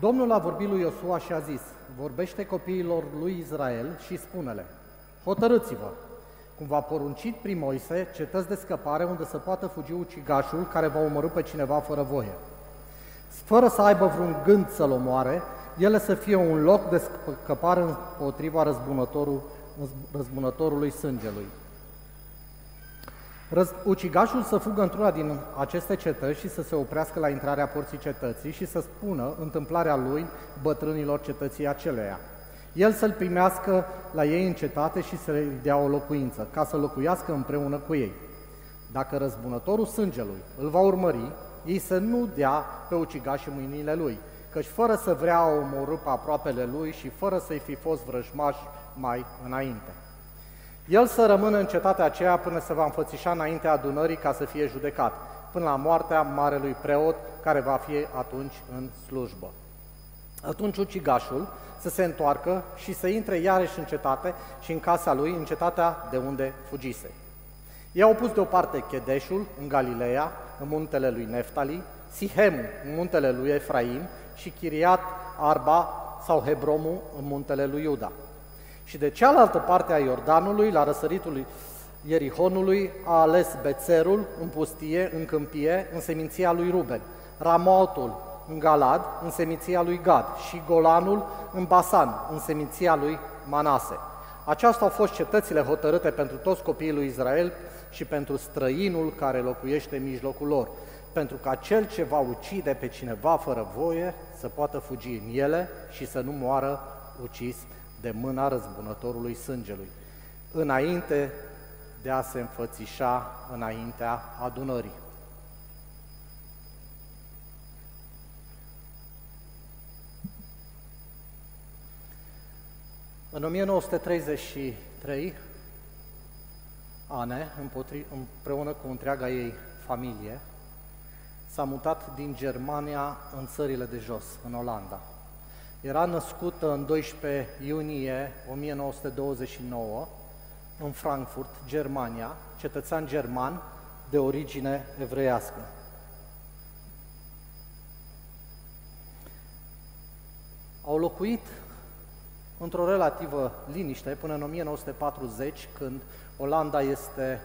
Domnul a vorbit lui Iosua și a zis, vorbește copiilor lui Israel și spune-le, hotărâți-vă, cum v-a poruncit prin Moise, cetăți de scăpare unde să poată fugi ucigașul care va omorâ pe cineva fără voie. Fără să aibă vreun gând să-l omoare, ele să fie un loc de scăpare împotriva răzbunătorul, răzbunătorului sângelui. Răz, ucigașul să fugă într-una din aceste cetăți și să se oprească la intrarea porții cetății și să spună întâmplarea lui bătrânilor cetății aceleia. El să-l primească la ei în cetate și să le dea o locuință, ca să locuiască împreună cu ei. Dacă răzbunătorul sângelui îl va urmări, ei să nu dea pe ucigaș în mâinile lui, căci fără să vrea o omorâ pe aproapele lui și fără să-i fi fost vrăjmaș mai înainte. El să rămână în cetatea aceea până se va înfățișa înaintea adunării ca să fie judecat, până la moartea marelui preot care va fi atunci în slujbă. Atunci ucigașul să se întoarcă și să intre iarăși în cetate și în casa lui, în cetatea de unde fugise. Ei au pus deoparte Chedeșul în Galileea, în muntele lui Neftali, Sihemul în muntele lui Efraim și Chiriat Arba sau Hebromul în muntele lui Iuda. Și de cealaltă parte a Iordanului, la răsăritul Ierihonului, a ales Bețerul în pustie, în câmpie, în seminția lui Ruben, Ramotul în Galad, în seminția lui Gad, și Golanul în Basan, în seminția lui Manase. Aceasta au fost cetățile hotărâte pentru toți copiii lui Israel și pentru străinul care locuiește în mijlocul lor, pentru ca cel ce va ucide pe cineva fără voie să poată fugi în ele și să nu moară ucis de mâna răzbunătorului sângelui, înainte de a se înfățișa înaintea adunării. În 1933, Ane, împreună cu întreaga ei familie, s-a mutat din Germania în țările de jos, în Olanda. Era născută în 12 iunie 1929 în Frankfurt, Germania, cetățean german de origine evreiască. Au locuit într-o relativă liniște până în 1940, când Olanda este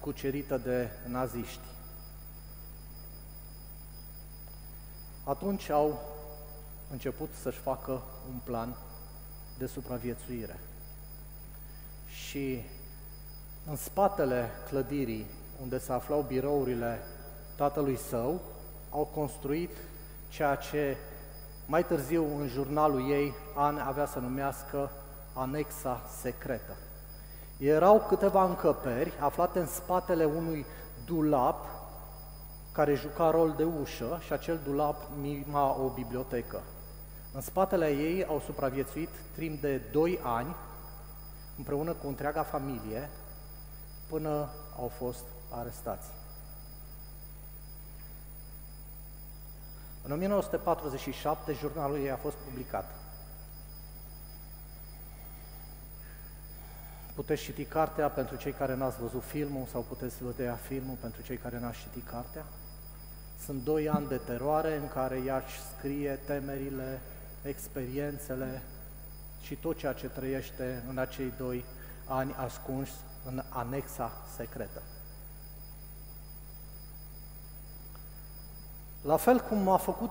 cucerită de naziști. Atunci au început să-și facă un plan de supraviețuire. Și în spatele clădirii unde se aflau birourile tatălui său, au construit ceea ce mai târziu în jurnalul ei An avea să numească anexa secretă. Erau câteva încăperi aflate în spatele unui dulap care juca rol de ușă și acel dulap mima o bibliotecă. În spatele ei au supraviețuit timp de doi ani, împreună cu întreaga familie, până au fost arestați. În 1947, jurnalul ei a fost publicat. Puteți citi cartea pentru cei care n-ați văzut filmul sau puteți vedea filmul pentru cei care n-ați citit cartea. Sunt doi ani de teroare în care ea își scrie temerile, experiențele și tot ceea ce trăiește în acei doi ani ascuns în anexa secretă. La fel cum a făcut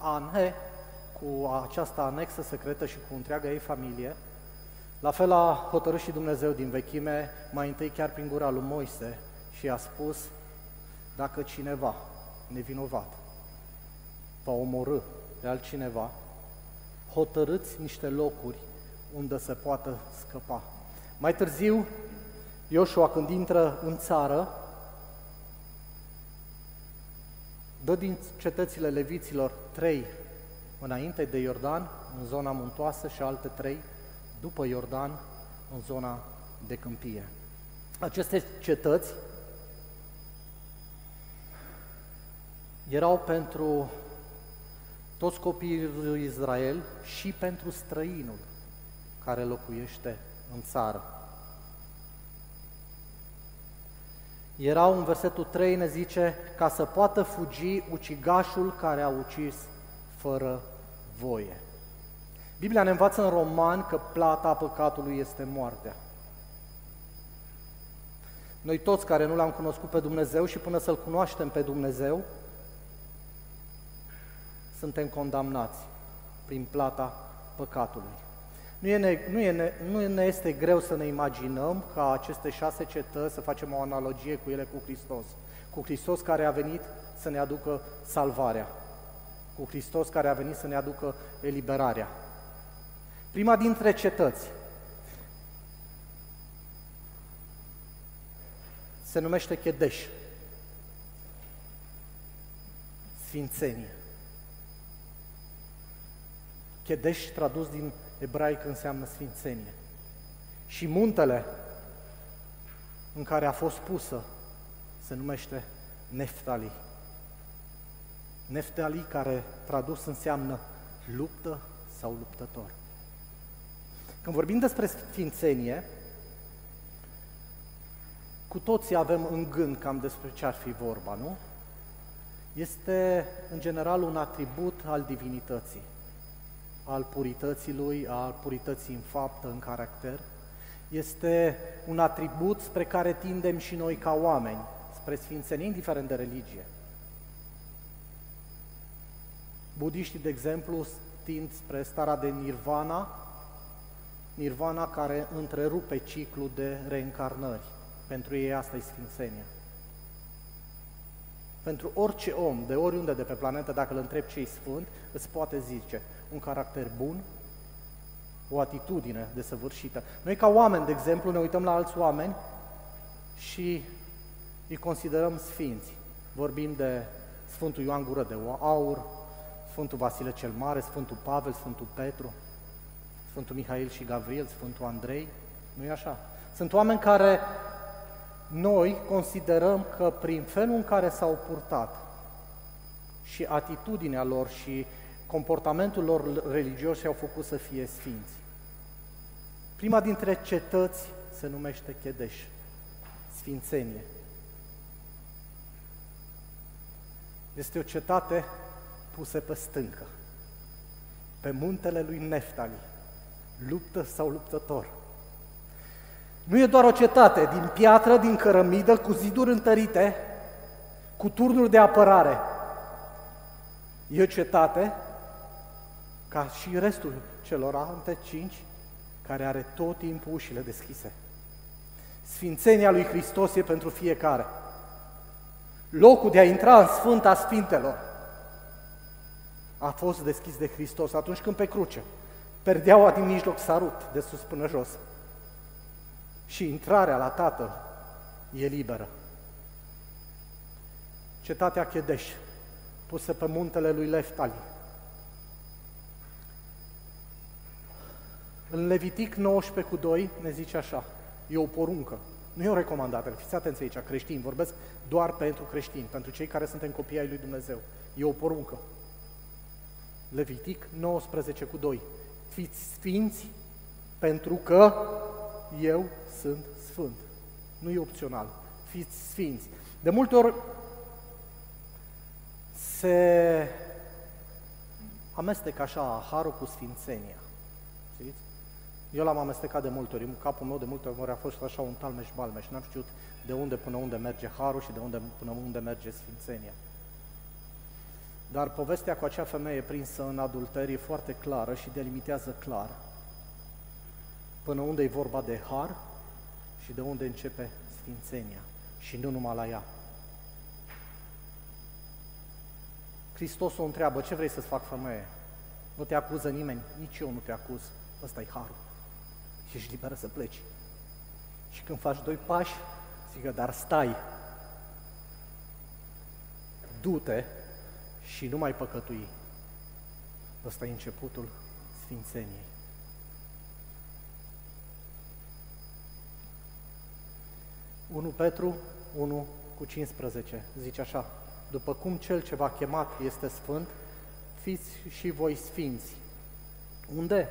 Anhe cu această anexă secretă și cu întreaga ei familie, la fel a hotărât și Dumnezeu din vechime, mai întâi chiar prin gura lui Moise, și a spus, dacă cineva nevinovat va omorâ pe altcineva, hotărâți niște locuri unde se poată scăpa. Mai târziu, Ioshua, când intră în țară, dă din cetățile leviților trei înainte de Iordan, în zona muntoasă, și alte trei după Iordan, în zona de câmpie. Aceste cetăți erau pentru toți copiii lui Israel și pentru străinul care locuiește în țară. Erau în versetul 3 ne zice ca să poată fugi ucigașul care a ucis fără voie. Biblia ne învață în roman că plata păcatului este moartea. Noi toți care nu l-am cunoscut pe Dumnezeu și până să-L cunoaștem pe Dumnezeu, suntem condamnați prin plata păcatului. Nu, e ne, nu, e ne, nu ne este greu să ne imaginăm ca aceste șase cetăți, să facem o analogie cu ele cu Hristos. Cu Hristos care a venit să ne aducă salvarea. Cu Hristos care a venit să ne aducă eliberarea. Prima dintre cetăți se numește Chedeș. Sfințenie. Chedeș tradus din ebraic înseamnă sfințenie. Și muntele în care a fost pusă se numește Neftali. Neftali care tradus înseamnă luptă sau luptător. Când vorbim despre sfințenie, cu toții avem în gând cam despre ce ar fi vorba, nu? Este, în general, un atribut al divinității, al purității lui, al purității în faptă, în caracter. Este un atribut spre care tindem și noi ca oameni, spre sfințenie, indiferent de religie. Budiștii, de exemplu, tind spre starea de nirvana, nirvana care întrerupe ciclul de reîncarnări. Pentru ei asta e sfințenia. Pentru orice om, de oriunde de pe planetă, dacă îl întreb ce sfânt, îți poate zice un caracter bun, o atitudine desăvârșită. Noi ca oameni, de exemplu, ne uităm la alți oameni și îi considerăm sfinți. Vorbim de Sfântul Ioan Gură de Aur, Sfântul Vasile cel Mare, Sfântul Pavel, Sfântul Petru, Sfântul Mihail și Gavril, Sfântul Andrei, nu e așa? Sunt oameni care noi considerăm că prin felul în care s-au purtat și atitudinea lor și comportamentul lor religios și-au făcut să fie sfinți. Prima dintre cetăți se numește Chedeș, Sfințenie. Este o cetate pusă pe stâncă, pe muntele lui Neftali, luptă sau luptător. Nu e doar o cetate din piatră, din cărămidă, cu ziduri întărite, cu turnuri de apărare. E o cetate, ca și restul celor alte cinci, care are tot timpul ușile deschise. Sfințenia lui Hristos e pentru fiecare. Locul de a intra în Sfânta Sfintelor a fost deschis de Hristos atunci când pe cruce perdeaua din mijloc s-a rupt de sus până jos și intrarea la Tatăl e liberă. Cetatea Chedeș, pusă pe muntele lui Leftali. În Levitic 19 cu 2 ne zice așa, e o poruncă, nu e o recomandare, fiți atenți aici, creștini, vorbesc doar pentru creștini, pentru cei care suntem copii ai lui Dumnezeu. E o poruncă. Levitic 19 cu 2. Fiți sfinți pentru că eu sunt sfânt. Nu e opțional. Fiți sfinți. De multe ori se amestecă așa harul cu sfințenia. Știți? Eu l-am amestecat de multe ori, în capul meu de multe ori a fost așa un talmeș-balmeș, n-am știut de unde până unde merge harul și de unde până unde merge sfințenia. Dar povestea cu acea femeie prinsă în adulterie e foarte clară și delimitează clar până unde e vorba de har și de unde începe sfințenia și nu numai la ea. Hristos o întreabă, ce vrei să-ți fac femeie? Nu te acuză nimeni, nici eu nu te acuz, ăsta e harul. Și ești liberă să pleci. Și când faci doi pași, zică, dar stai, du-te și nu mai păcătui. Ăsta e începutul Sfințeniei. 1 Petru 1 cu 15 zice așa, după cum cel ce v-a chemat este sfânt, fiți și voi sfinți. Unde?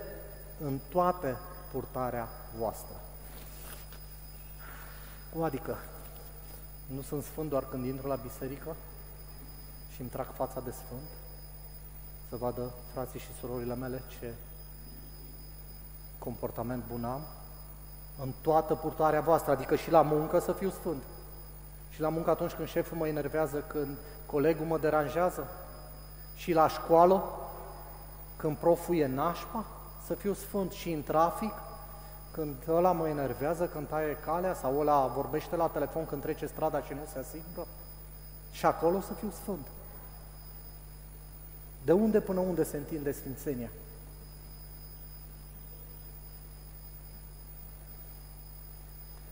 În toată purtarea voastră. Cum adică? Nu sunt sfânt doar când intru la biserică și îmi trag fața de sfânt? să vadă frații și surorile mele ce comportament bun am, în toată purtarea voastră, adică și la muncă să fiu sfânt. Și la muncă atunci când șeful mă enervează, când colegul mă deranjează, și la școală, când proful e nașpa, să fiu sfânt și în trafic, când ăla mă enervează, când taie calea, sau ăla vorbește la telefon când trece strada și nu se asigură, și acolo să fiu sfânt. De unde până unde se întinde Sfințenia?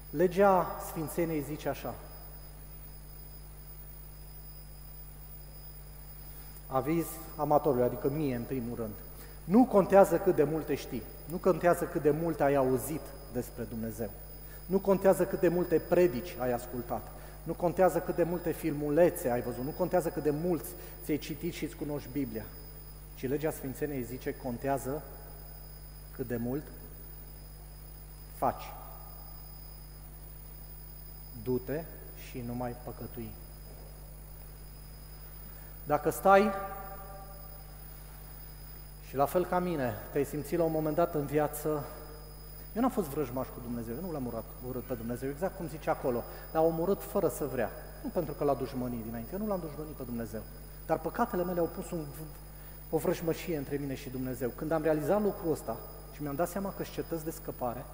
Legea Sfințeniei zice așa. Aviz amatorului, adică mie în primul rând. Nu contează cât de multe știi, nu contează cât de multe ai auzit despre Dumnezeu, nu contează cât de multe predici ai ascultat, nu contează cât de multe filmulețe ai văzut, nu contează cât de mulți ți-ai citit și îți cunoști Biblia, ci legea Sfințeniei zice, contează cât de mult faci. Du-te și nu mai păcătui. Dacă stai și la fel ca mine, te-ai simțit la un moment dat în viață eu n-am fost vrăjmaș cu Dumnezeu, eu nu l-am urât, urât pe Dumnezeu, exact cum zice acolo, dar am urât fără să vrea. Nu pentru că l-a dușmănit dinainte, eu nu l-am dușmănit pe Dumnezeu. Dar păcatele mele au pus un, o vrăjmășie între mine și Dumnezeu. Când am realizat lucrul ăsta și mi-am dat seama că cetăți de scăpare,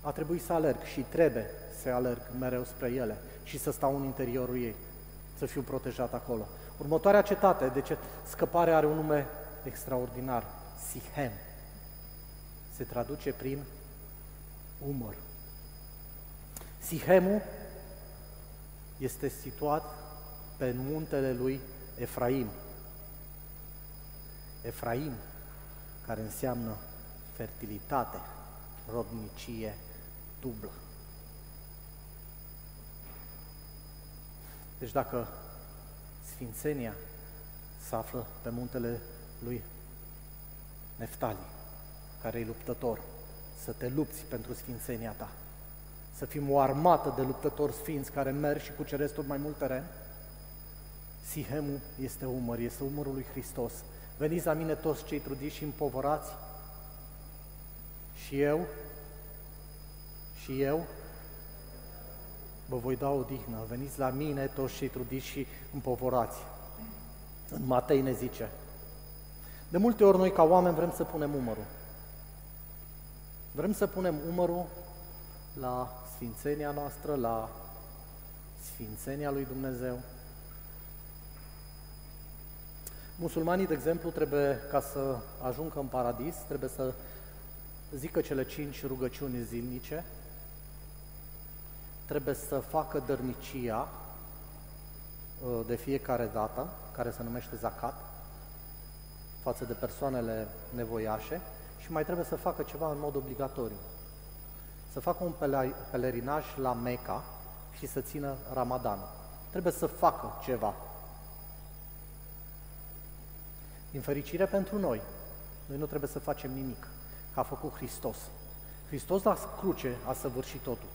a trebuit să alerg și trebuie să alerg mereu spre ele și să stau în interiorul ei, să fiu protejat acolo. Următoarea cetate, de ce scăpare are un nume extraordinar, Sihem se traduce prin umăr. Sihemul este situat pe muntele lui Efraim. Efraim, care înseamnă fertilitate, rodnicie dublă. Deci dacă Sfințenia se află pe muntele lui Neftali, care e luptător, să te lupți pentru sfințenia ta, să fim o armată de luptători sfinți care merg și cuceresc tot mai mult teren. Sihemul este umăr, este umărul lui Hristos. Veniți la mine toți cei trudiți și împovărați și eu, și eu vă voi da o dihnă. Veniți la mine toți cei trudiți și împovorați. În Matei ne zice, de multe ori noi ca oameni vrem să punem umărul. Vrem să punem umărul la sfințenia noastră, la sfințenia lui Dumnezeu. Musulmanii, de exemplu, trebuie, ca să ajungă în paradis, trebuie să zică cele cinci rugăciuni zilnice, trebuie să facă dărnicia uh, de fiecare dată, care se numește zakat, față de persoanele nevoiașe, și mai trebuie să facă ceva în mod obligatoriu. Să facă un pelerinaj la Meca și să țină Ramadanul. Trebuie să facă ceva. Din fericire pentru noi, noi nu trebuie să facem nimic, că a făcut Hristos. Hristos la cruce a săvârșit totul.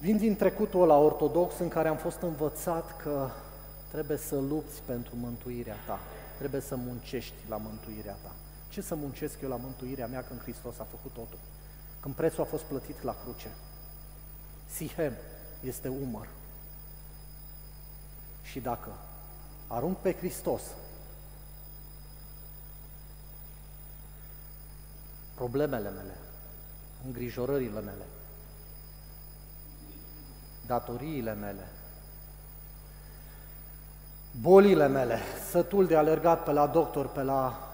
Vin din trecutul ăla ortodox în care am fost învățat că trebuie să lupți pentru mântuirea ta. Trebuie să muncești la mântuirea ta. Ce să muncesc eu la mântuirea mea când Hristos a făcut totul? Când prețul a fost plătit la cruce. Sihem este umăr. Și dacă arunc pe Hristos problemele mele, îngrijorările mele, datoriile mele, bolile mele, sătul de alergat pe la doctor, pe la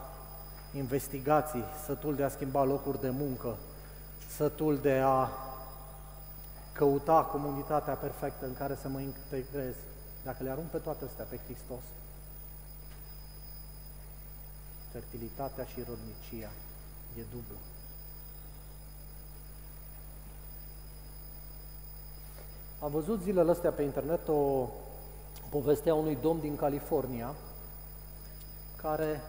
investigații, sătul de a schimba locuri de muncă, sătul de a căuta comunitatea perfectă în care să mă integrez, dacă le arunc pe toate astea pe Hristos, fertilitatea și rodnicia e dublă. Am văzut zilele astea pe internet o povestea unui domn din California care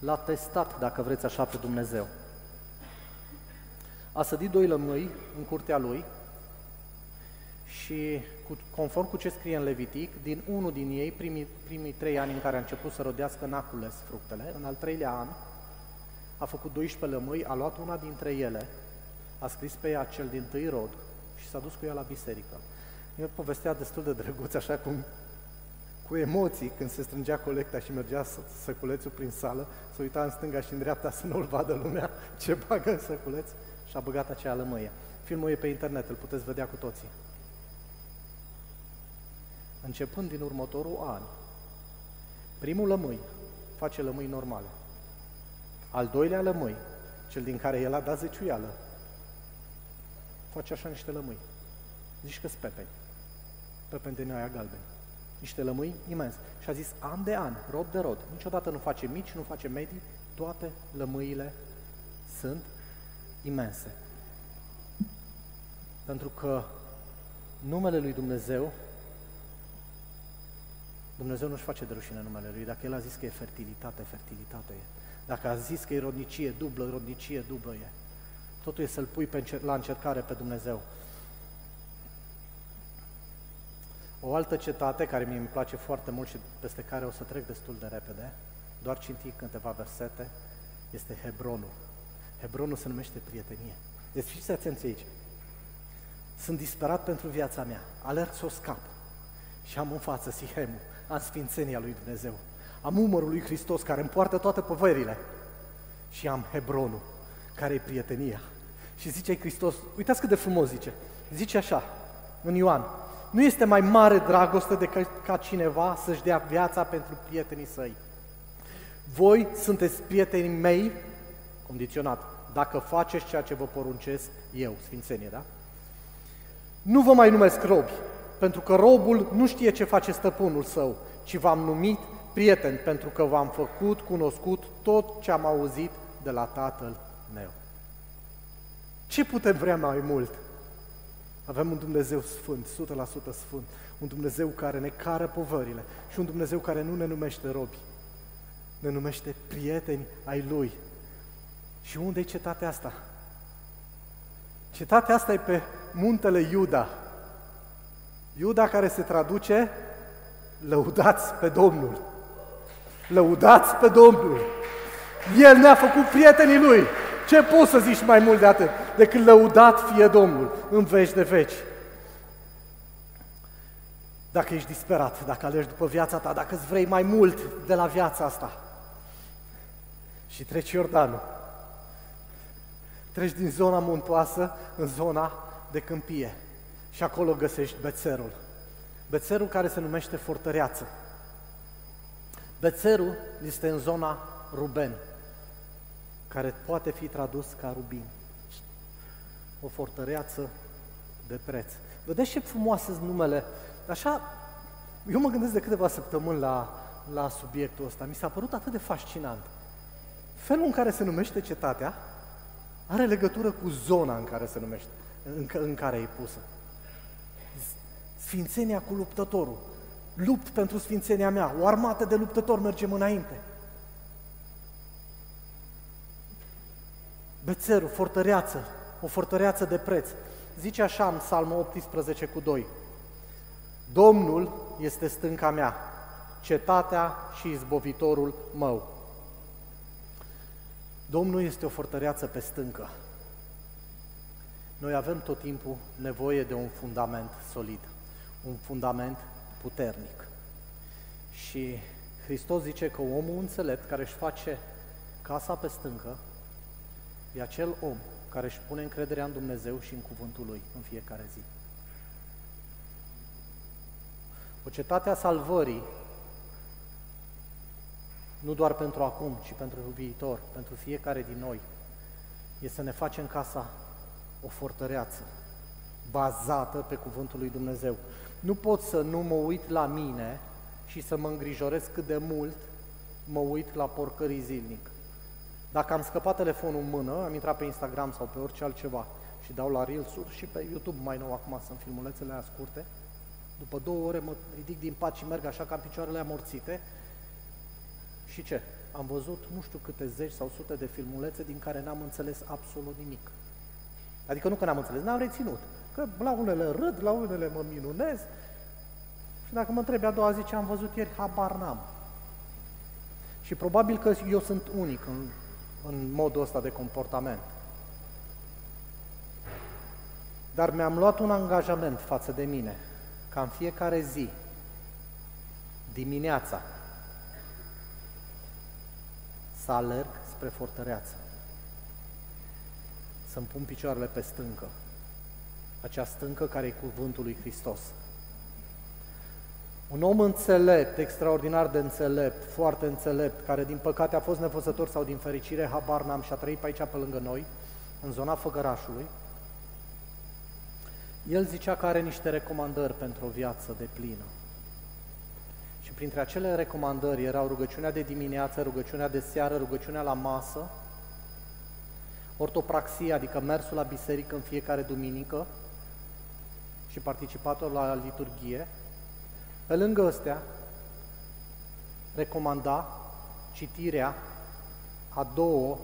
l-a testat, dacă vreți așa, pe Dumnezeu. A sădit doi lămâi în curtea lui și cu, conform cu ce scrie în Levitic, din unul din ei, primii, primii trei ani în care a început să rodească, n-a cules fructele. În al treilea an a făcut 12 lămâi, a luat una dintre ele, a scris pe ea cel din tâi rod și s-a dus cu ea la biserică. E povestea destul de drăguț, așa cum cu emoții când se strângea colecta și mergea săculețul prin sală, să uita în stânga și în dreapta să nu-l vadă lumea ce bagă în săculeț și a băgat acea lămâie. Filmul e pe internet, îl puteți vedea cu toții. Începând din următorul an, primul lămâi face lămâi normale. Al doilea lămâi, cel din care el a dat zeciuială, face așa niște lămâi. Zici că spepeni. Pepeni din aia galbeni niște lămâi imens. Și a zis, an de an, rod de rod, niciodată nu face mici, nu face medii, toate lămâile sunt imense. Pentru că numele lui Dumnezeu, Dumnezeu nu-și face de rușine numele lui. Dacă El a zis că e fertilitate, fertilitate e. Dacă a zis că e rodnicie dublă, rodnicie dublă e. Totul e să-L pui pe la încercare pe Dumnezeu. O altă cetate care mi îmi place foarte mult și peste care o să trec destul de repede, doar cinti câteva versete, este Hebronul. Hebronul se numește prietenie. Deci fiți atenți aici. Sunt disperat pentru viața mea, alerg să o scap și am în față Sihemul, am sfințenia lui Dumnezeu, am umărul lui Hristos care îmi poartă toate poverile și am Hebronul, care e prietenia. Și zice Hristos, uitați cât de frumos zice, zice așa, în Ioan, nu este mai mare dragoste decât ca cineva să-și dea viața pentru prietenii săi. Voi sunteți prietenii mei, condiționat, dacă faceți ceea ce vă poruncesc eu, Sfințenie, da? Nu vă mai numesc robi, pentru că robul nu știe ce face stăpânul său, ci v-am numit prieten, pentru că v-am făcut cunoscut tot ce am auzit de la Tatăl meu. Ce putem vrea mai mult? Avem un Dumnezeu sfânt, 100% sfânt, un Dumnezeu care ne cară povările și un Dumnezeu care nu ne numește robi, ne numește prieteni ai Lui. Și unde e cetatea asta? Cetatea asta e pe muntele Iuda. Iuda care se traduce lăudați pe Domnul. Lăudați pe Domnul. El ne-a făcut prietenii Lui. Ce poți să zici mai mult de atât? Decât lăudat fie Domnul în veci de veci. Dacă ești disperat, dacă alegi după viața ta, dacă îți vrei mai mult de la viața asta și treci Iordanul, treci din zona muntoasă în zona de câmpie și acolo găsești bețerul. Bețerul care se numește fortăreață. Bețerul este în zona Ruben, care poate fi tradus ca rubin. O fortăreață de preț. Vedeți ce frumoase sunt numele. Așa, eu mă gândesc de câteva săptămâni la, la subiectul ăsta. Mi s-a părut atât de fascinant. Felul în care se numește cetatea are legătură cu zona în care se numește, în, în care e pusă. Sfințenia cu luptătorul. Lupt pentru sfințenia mea. O armată de luptători mergem înainte. Bețerul, fortăreață, o fortăreață de preț. Zice așa în Psalmul 18 cu 2. Domnul este stânca mea, cetatea și izbovitorul meu. Domnul este o fortăreață pe stâncă. Noi avem tot timpul nevoie de un fundament solid, un fundament puternic. Și Hristos zice că omul înțelept care își face casa pe stâncă E acel om care își pune încrederea în Dumnezeu și în cuvântul Lui în fiecare zi. O cetate a salvării, nu doar pentru acum, ci pentru viitor, pentru fiecare din noi, e să ne facem casa o fortăreață, bazată pe cuvântul lui Dumnezeu. Nu pot să nu mă uit la mine și să mă îngrijorez cât de mult mă uit la porcării zilnic. Dacă am scăpat telefonul în mână, am intrat pe Instagram sau pe orice altceva și dau la Reels-uri și pe YouTube mai nou acum sunt filmulețele aia scurte, după două ore mă ridic din pat și merg așa ca am picioarele amorțite și ce? Am văzut nu știu câte zeci sau sute de filmulețe din care n-am înțeles absolut nimic. Adică nu că n-am înțeles, n-am reținut. Că la unele râd, la unele mă minunez. Și dacă mă întrebi a doua zi ce am văzut ieri, habar n-am. Și probabil că eu sunt unic în, în modul ăsta de comportament. Dar mi-am luat un angajament față de mine, ca în fiecare zi, dimineața, să alerg spre fortăreață, să-mi pun picioarele pe stâncă, acea stâncă care e cuvântul lui Hristos. Un om înțelept, extraordinar de înțelept, foarte înțelept, care din păcate a fost nevăzător sau din fericire, habar n-am și a trăit pe aici pe lângă noi, în zona Făgărașului, el zicea că are niște recomandări pentru o viață de plină. Și printre acele recomandări erau rugăciunea de dimineață, rugăciunea de seară, rugăciunea la masă, ortopraxia, adică mersul la biserică în fiecare duminică și participatul la liturghie. Pe lângă astea, recomanda citirea a două,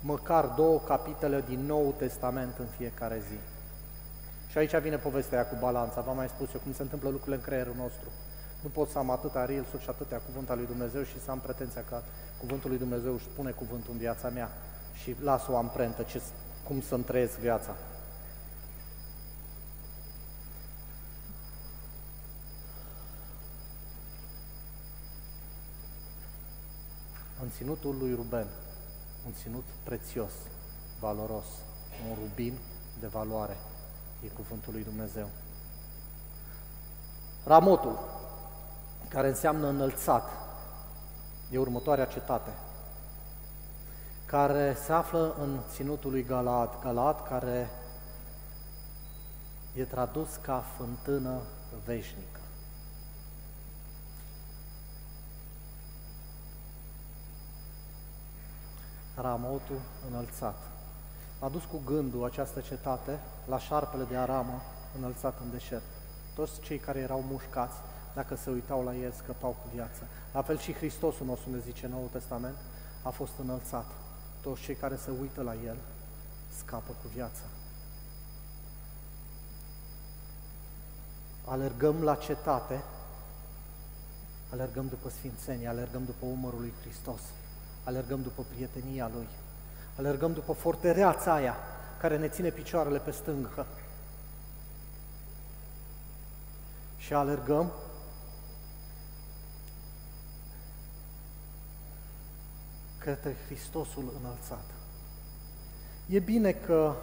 măcar două capitole din Noul Testament în fiecare zi. Și aici vine povestea cu balanța, v-am mai spus eu cum se întâmplă lucrurile în creierul nostru. Nu pot să am atâta rilsuri și atâtea cuvânt al lui Dumnezeu și să am pretenția că cuvântul lui Dumnezeu își spune cuvântul în viața mea și las o amprentă ce, cum să-mi trăiesc viața. În ținutul lui Ruben, un ținut prețios, valoros, un rubin de valoare, e cuvântul lui Dumnezeu. Ramotul, care înseamnă înălțat, e următoarea cetate, care se află în ținutul lui Galad, Galad care e tradus ca fântână veșnică. Ramotul înălțat. A dus cu gândul această cetate la șarpele de aramă înălțat în deșert. Toți cei care erau mușcați, dacă se uitau la el, scăpau cu viață. La fel și Hristosul nostru, ne zice Noul Testament, a fost înălțat. Toți cei care se uită la el, scapă cu viața. Alergăm la cetate, alergăm după Sfințenie, alergăm după umărul lui Hristos, alergăm după prietenia Lui, alergăm după fortereața aia care ne ține picioarele pe stângă. Și alergăm către Hristosul înălțat. E bine că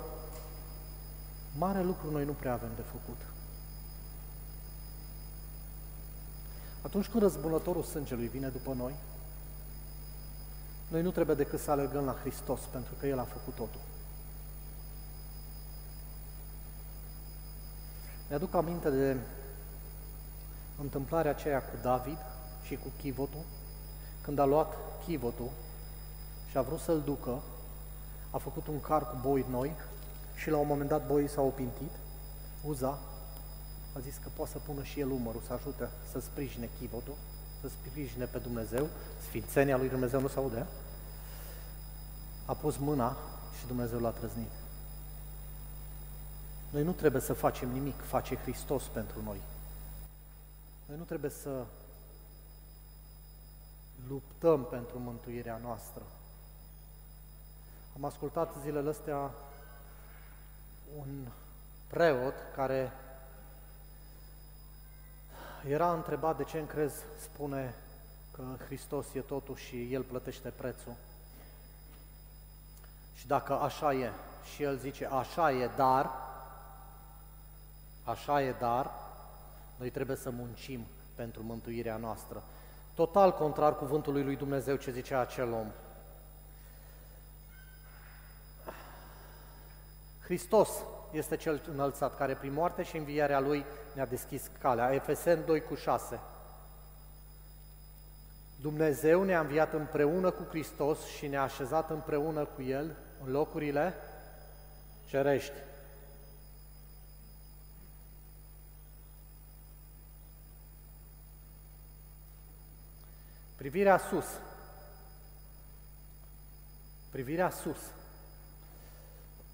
mare lucru noi nu prea avem de făcut. Atunci când răzbunătorul sângelui vine după noi, noi nu trebuie decât să alergăm la Hristos, pentru că El a făcut totul. Mi-aduc aminte de întâmplarea aceea cu David și cu chivotul, când a luat chivotul și a vrut să-l ducă, a făcut un car cu boi noi și la un moment dat boii s-au opintit, Uza a zis că poate să pună și el umărul, să ajute să sprijine chivotul, să sprijine pe Dumnezeu, sfințenia lui Dumnezeu nu se aude, a pus mâna și Dumnezeu l-a trăznit. Noi nu trebuie să facem nimic, face Hristos pentru noi. Noi nu trebuie să luptăm pentru mântuirea noastră. Am ascultat zilele astea un preot care era întrebat de ce încrez spune că Hristos e totul și El plătește prețul. Și dacă așa e, și El zice așa e, dar, așa e, dar, noi trebuie să muncim pentru mântuirea noastră. Total contrar cuvântului lui Dumnezeu ce zicea acel om. Hristos este cel înălțat, care prin moarte și învierea Lui ne-a deschis calea. Efesen 2 cu 6. Dumnezeu ne-a înviat împreună cu Hristos și ne-a așezat împreună cu El în locurile cerești. Privirea sus. Privirea sus.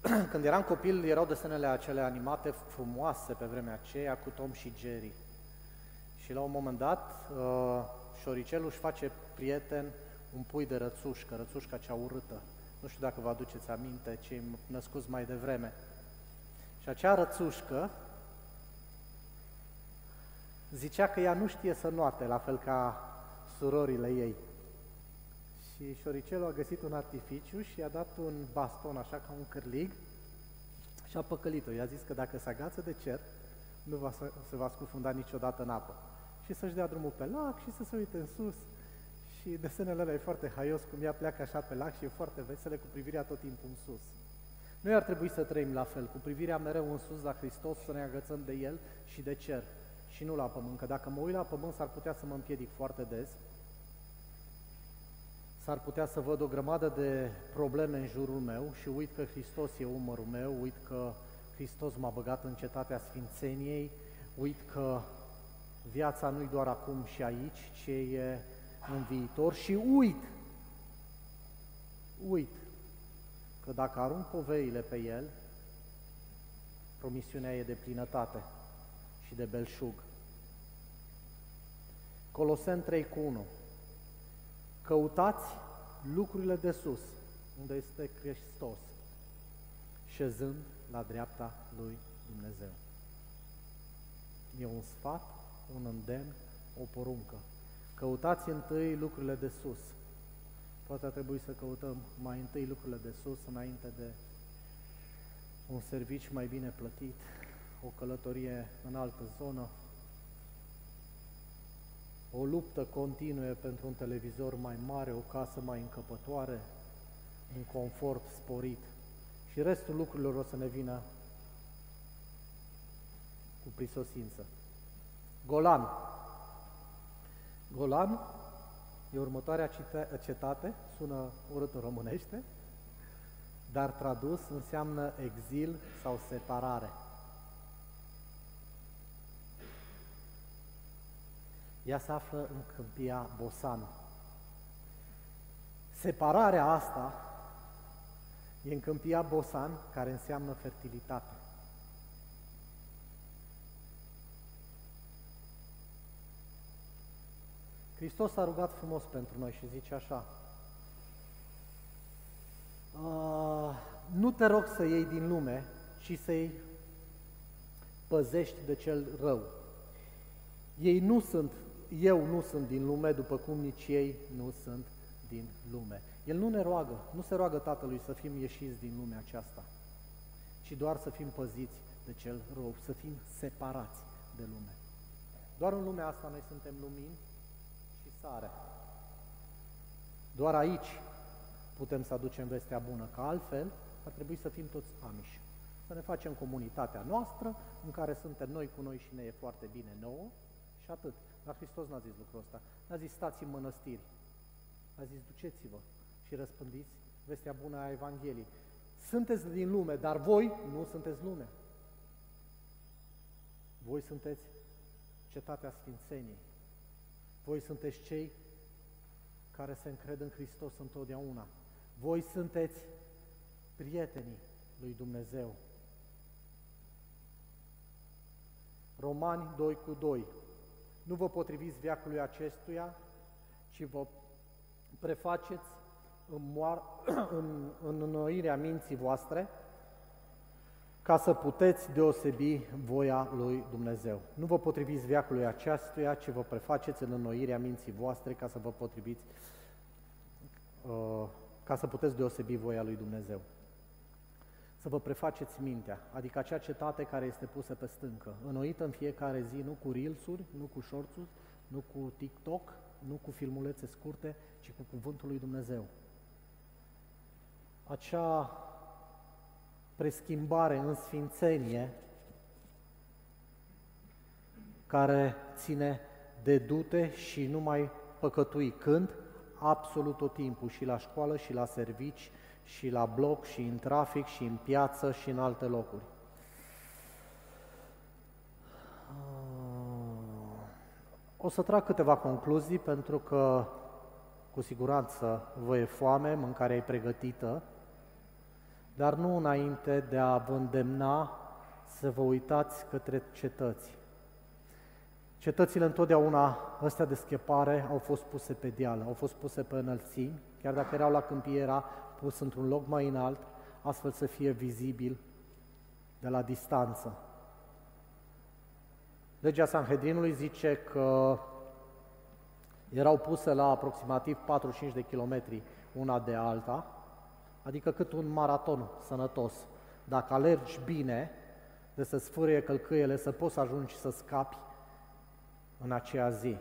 Când eram copil, erau desenele acele animate frumoase pe vremea aceea cu Tom și Jerry. Și la un moment dat, uh, șoricelul își face prieten un pui de rățușcă, rățușca cea urâtă. Nu știu dacă vă aduceți aminte, cei născuți mai devreme. Și acea rățușcă zicea că ea nu știe să noate, la fel ca surorile ei. Și șoricelul a găsit un artificiu și i-a dat un baston, așa ca un cârlig, și a păcălit-o. I-a zis că dacă se agață de cer, nu va, se va scufunda niciodată în apă. Și să-și dea drumul pe lac și să se uite în sus. Și desenele ăla e foarte haios, cum ea pleacă așa pe lac și e foarte veselă cu privirea tot timpul în sus. Noi ar trebui să trăim la fel, cu privirea mereu în sus la Hristos, să ne agățăm de El și de cer și nu la pământ, că dacă mă uit la pământ s-ar putea să mă împiedic foarte des, s-ar putea să văd o grămadă de probleme în jurul meu și uit că Hristos e umărul meu, uit că Hristos m-a băgat în cetatea Sfințeniei, uit că viața nu-i doar acum și aici, ci e în viitor și uit, uit că dacă arunc poveile pe el, promisiunea e de plinătate și de belșug. Colosen 3 cu 1 Căutați lucrurile de sus, unde este Hristos, șezând la dreapta lui Dumnezeu. E un sfat, un îndemn, o poruncă. Căutați întâi lucrurile de sus. Poate ar trebui să căutăm mai întâi lucrurile de sus înainte de un serviciu mai bine plătit, o călătorie în altă zonă, o luptă continuă pentru un televizor mai mare, o casă mai încăpătoare, un confort sporit și restul lucrurilor o să ne vină cu prisosință. Golan. Golan e următoarea cetate, sună urât în românește, dar tradus înseamnă exil sau separare. Ea se află în câmpia Bosan. Separarea asta e în câmpia Bosan, care înseamnă fertilitate. Hristos a rugat frumos pentru noi și zice așa, nu te rog să iei din lume, ci să-i păzești de cel rău. Ei nu sunt eu nu sunt din lume, după cum nici ei nu sunt din lume. El nu ne roagă, nu se roagă Tatălui să fim ieșiți din lumea aceasta, ci doar să fim păziți de cel rău, să fim separați de lume. Doar în lumea asta noi suntem lumini și sare. Doar aici putem să aducem vestea bună, că altfel ar trebui să fim toți amiși. Să ne facem comunitatea noastră, în care suntem noi cu noi și ne e foarte bine nouă, și atât. Dar Hristos n-a zis lucrul ăsta. N-a zis stați în mănăstiri. A zis duceți-vă și răspândiți vestea bună a Evangheliei. Sunteți din lume, dar voi nu sunteți lume. Voi sunteți cetatea Sfințeniei. Voi sunteți cei care se încred în Hristos întotdeauna. Voi sunteți prietenii lui Dumnezeu. Romani 2 cu 2 nu vă potriviți viacului acestuia, ci vă prefaceți în, moar, în, în înnoirea minții voastre, ca să puteți deosebi voia lui Dumnezeu. Nu vă potriviți viacului acestuia, ci vă prefaceți în înnoirea minții voastre ca să vă potriviți, uh, ca să puteți deosebi voia lui Dumnezeu să vă prefaceți mintea, adică acea cetate care este pusă pe stâncă, înnoită în fiecare zi, nu cu reelsuri, nu cu shorts nu cu TikTok, nu cu filmulețe scurte, ci cu Cuvântul lui Dumnezeu. Acea preschimbare în sfințenie care ține de dute și nu mai păcătui când? Absolut tot timpul, și la școală, și la servici, și la bloc, și în trafic, și în piață, și în alte locuri. O să trag câteva concluzii, pentru că cu siguranță vă e foame, mâncarea e pregătită, dar nu înainte de a vă îndemna să vă uitați către cetăți. Cetățile întotdeauna, astea de schepare, au fost puse pe deal, au fost puse pe înălțimi, chiar dacă erau la câmpie, era pus într-un loc mai înalt, astfel să fie vizibil de la distanță. Legea Sanhedrinului zice că erau puse la aproximativ 45 de kilometri una de alta, adică cât un maraton sănătos. Dacă alergi bine, de să sfârie călcâiele, să poți să ajungi să scapi în aceea zi.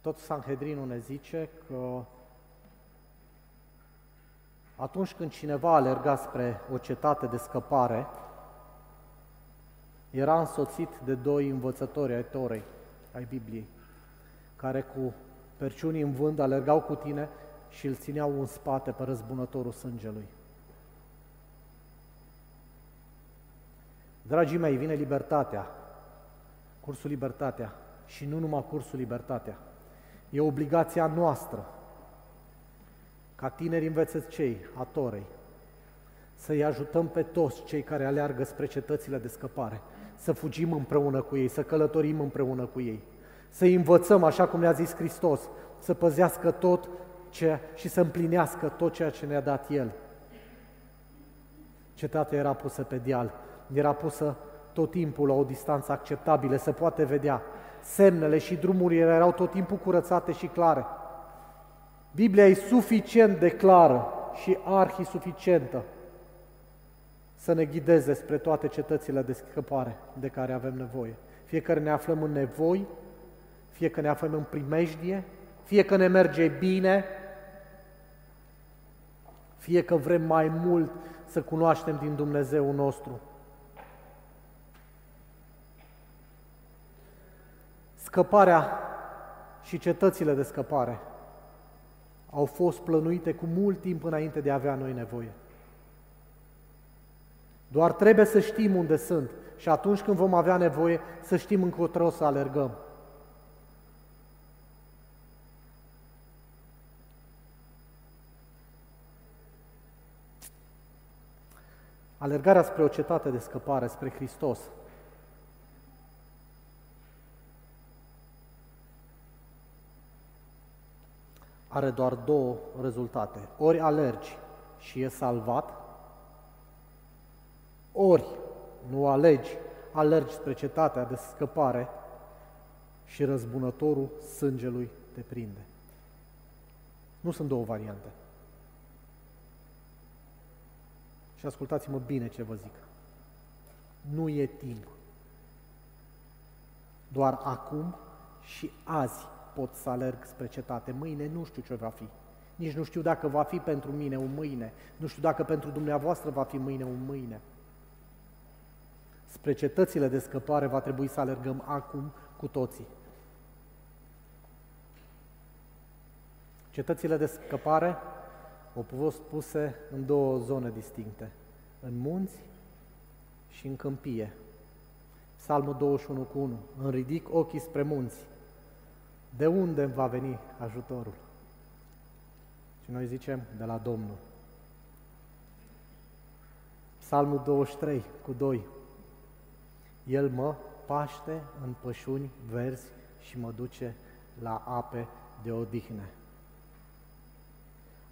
Tot Sanhedrinul ne zice că atunci când cineva alerga spre o cetate de scăpare, era însoțit de doi învățători ai Torei, ai Bibliei, care cu perciunii în vânt alergau cu tine și îl țineau în spate pe răzbunătorul sângelui. Dragii mei, vine libertatea, cursul Libertatea și nu numai cursul Libertatea. E obligația noastră, ca tineri învețeți cei, a Torei, să-i ajutăm pe toți cei care aleargă spre cetățile de scăpare, să fugim împreună cu ei, să călătorim împreună cu ei, să-i învățăm, așa cum ne-a zis Hristos, să păzească tot ce, și să împlinească tot ceea ce ne-a dat El. Cetatea era pusă pe deal, era pusă tot timpul la o distanță acceptabilă, să poate vedea. Semnele și drumurile erau tot timpul curățate și clare. Biblia e suficient de clară și arhi suficientă să ne ghideze spre toate cetățile de scăpare de care avem nevoie. Fie că ne aflăm în nevoi, fie că ne aflăm în primejdie, fie că ne merge bine, fie că vrem mai mult să cunoaștem din Dumnezeu nostru. Scăparea și cetățile de scăpare au fost plănuite cu mult timp înainte de a avea noi nevoie. Doar trebuie să știm unde sunt și atunci când vom avea nevoie să știm încotro să alergăm. Alergarea spre o cetate de scăpare, spre Hristos, are doar două rezultate. Ori alergi și e salvat, ori nu alegi, alergi spre cetatea de scăpare și răzbunătorul sângelui te prinde. Nu sunt două variante. Și ascultați-mă bine ce vă zic. Nu e timp. Doar acum și azi pot să alerg spre cetate. Mâine nu știu ce va fi. Nici nu știu dacă va fi pentru mine un mâine. Nu știu dacă pentru dumneavoastră va fi mâine un mâine. Spre cetățile de scăpare va trebui să alergăm acum cu toții. Cetățile de scăpare au fost puse în două zone distincte, în munți și în câmpie. Psalmul 21 cu 1. Îmi ridic ochii spre munți. De unde va veni ajutorul? Și noi zicem, de la Domnul. Psalmul 23 cu 2. El mă paște în pășuni verzi și mă duce la ape de odihnă.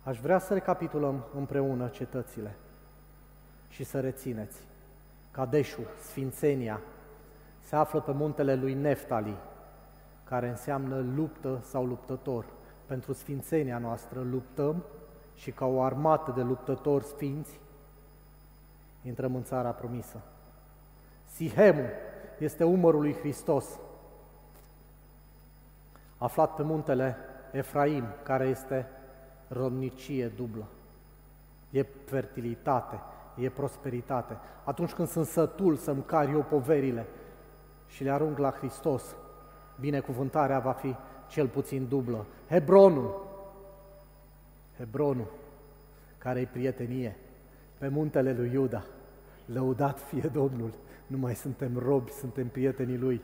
Aș vrea să recapitulăm împreună cetățile și să rețineți. Cadeșul, Sfințenia, se află pe muntele lui Neftali, care înseamnă luptă sau luptător. Pentru sfințenia noastră luptăm și ca o armată de luptători sfinți intrăm în țara promisă. Sihemul este umărul lui Hristos, aflat pe muntele Efraim, care este rodnicie dublă. E fertilitate, e prosperitate. Atunci când sunt sătul să-mi car eu poverile și le arunc la Hristos, binecuvântarea va fi cel puțin dublă. Hebronul, Hebronul, care e prietenie, pe muntele lui Iuda, lăudat fie Domnul, nu mai suntem robi, suntem prietenii Lui,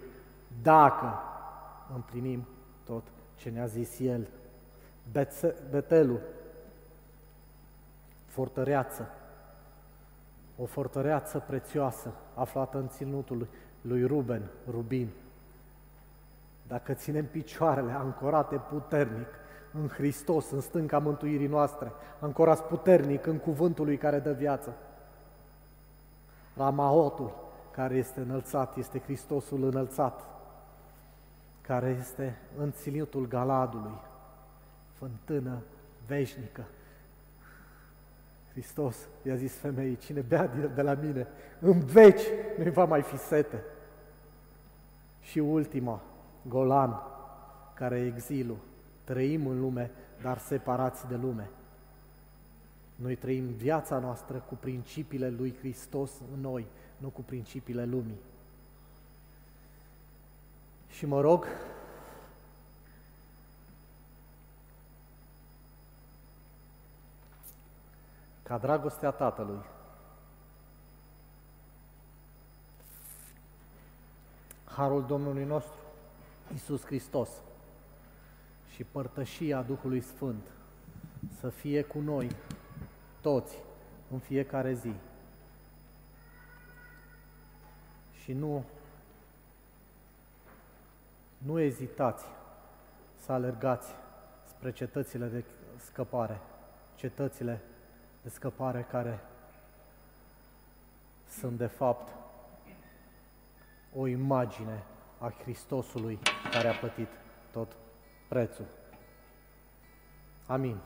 dacă împlinim tot ce ne-a zis El. Betelul, fortăreață, o fortăreață prețioasă aflată în ținutul lui Ruben, Rubin. Dacă ținem picioarele ancorate puternic în Hristos, în stânca mântuirii noastre, ancorați puternic în cuvântul lui care dă viață, Ramaotul care este înălțat, este Hristosul înălțat, care este în ținutul Galadului, fântână veșnică. Hristos i-a zis femeii, cine bea de la mine, în veci nu va mai fi sete. Și ultima, Golan, care e exilul. Trăim în lume, dar separați de lume. Noi trăim viața noastră cu principiile lui Hristos în noi, nu cu principiile lumii. Și mă rog ca dragostea Tatălui Harul Domnului nostru, Isus Hristos și părtășia Duhului Sfânt să fie cu noi toți în fiecare zi. Și nu, nu ezitați să alergați spre cetățile de scăpare, cetățile de scăpare care sunt de fapt o imagine a Hristosului care a plătit tot prețul. Amin.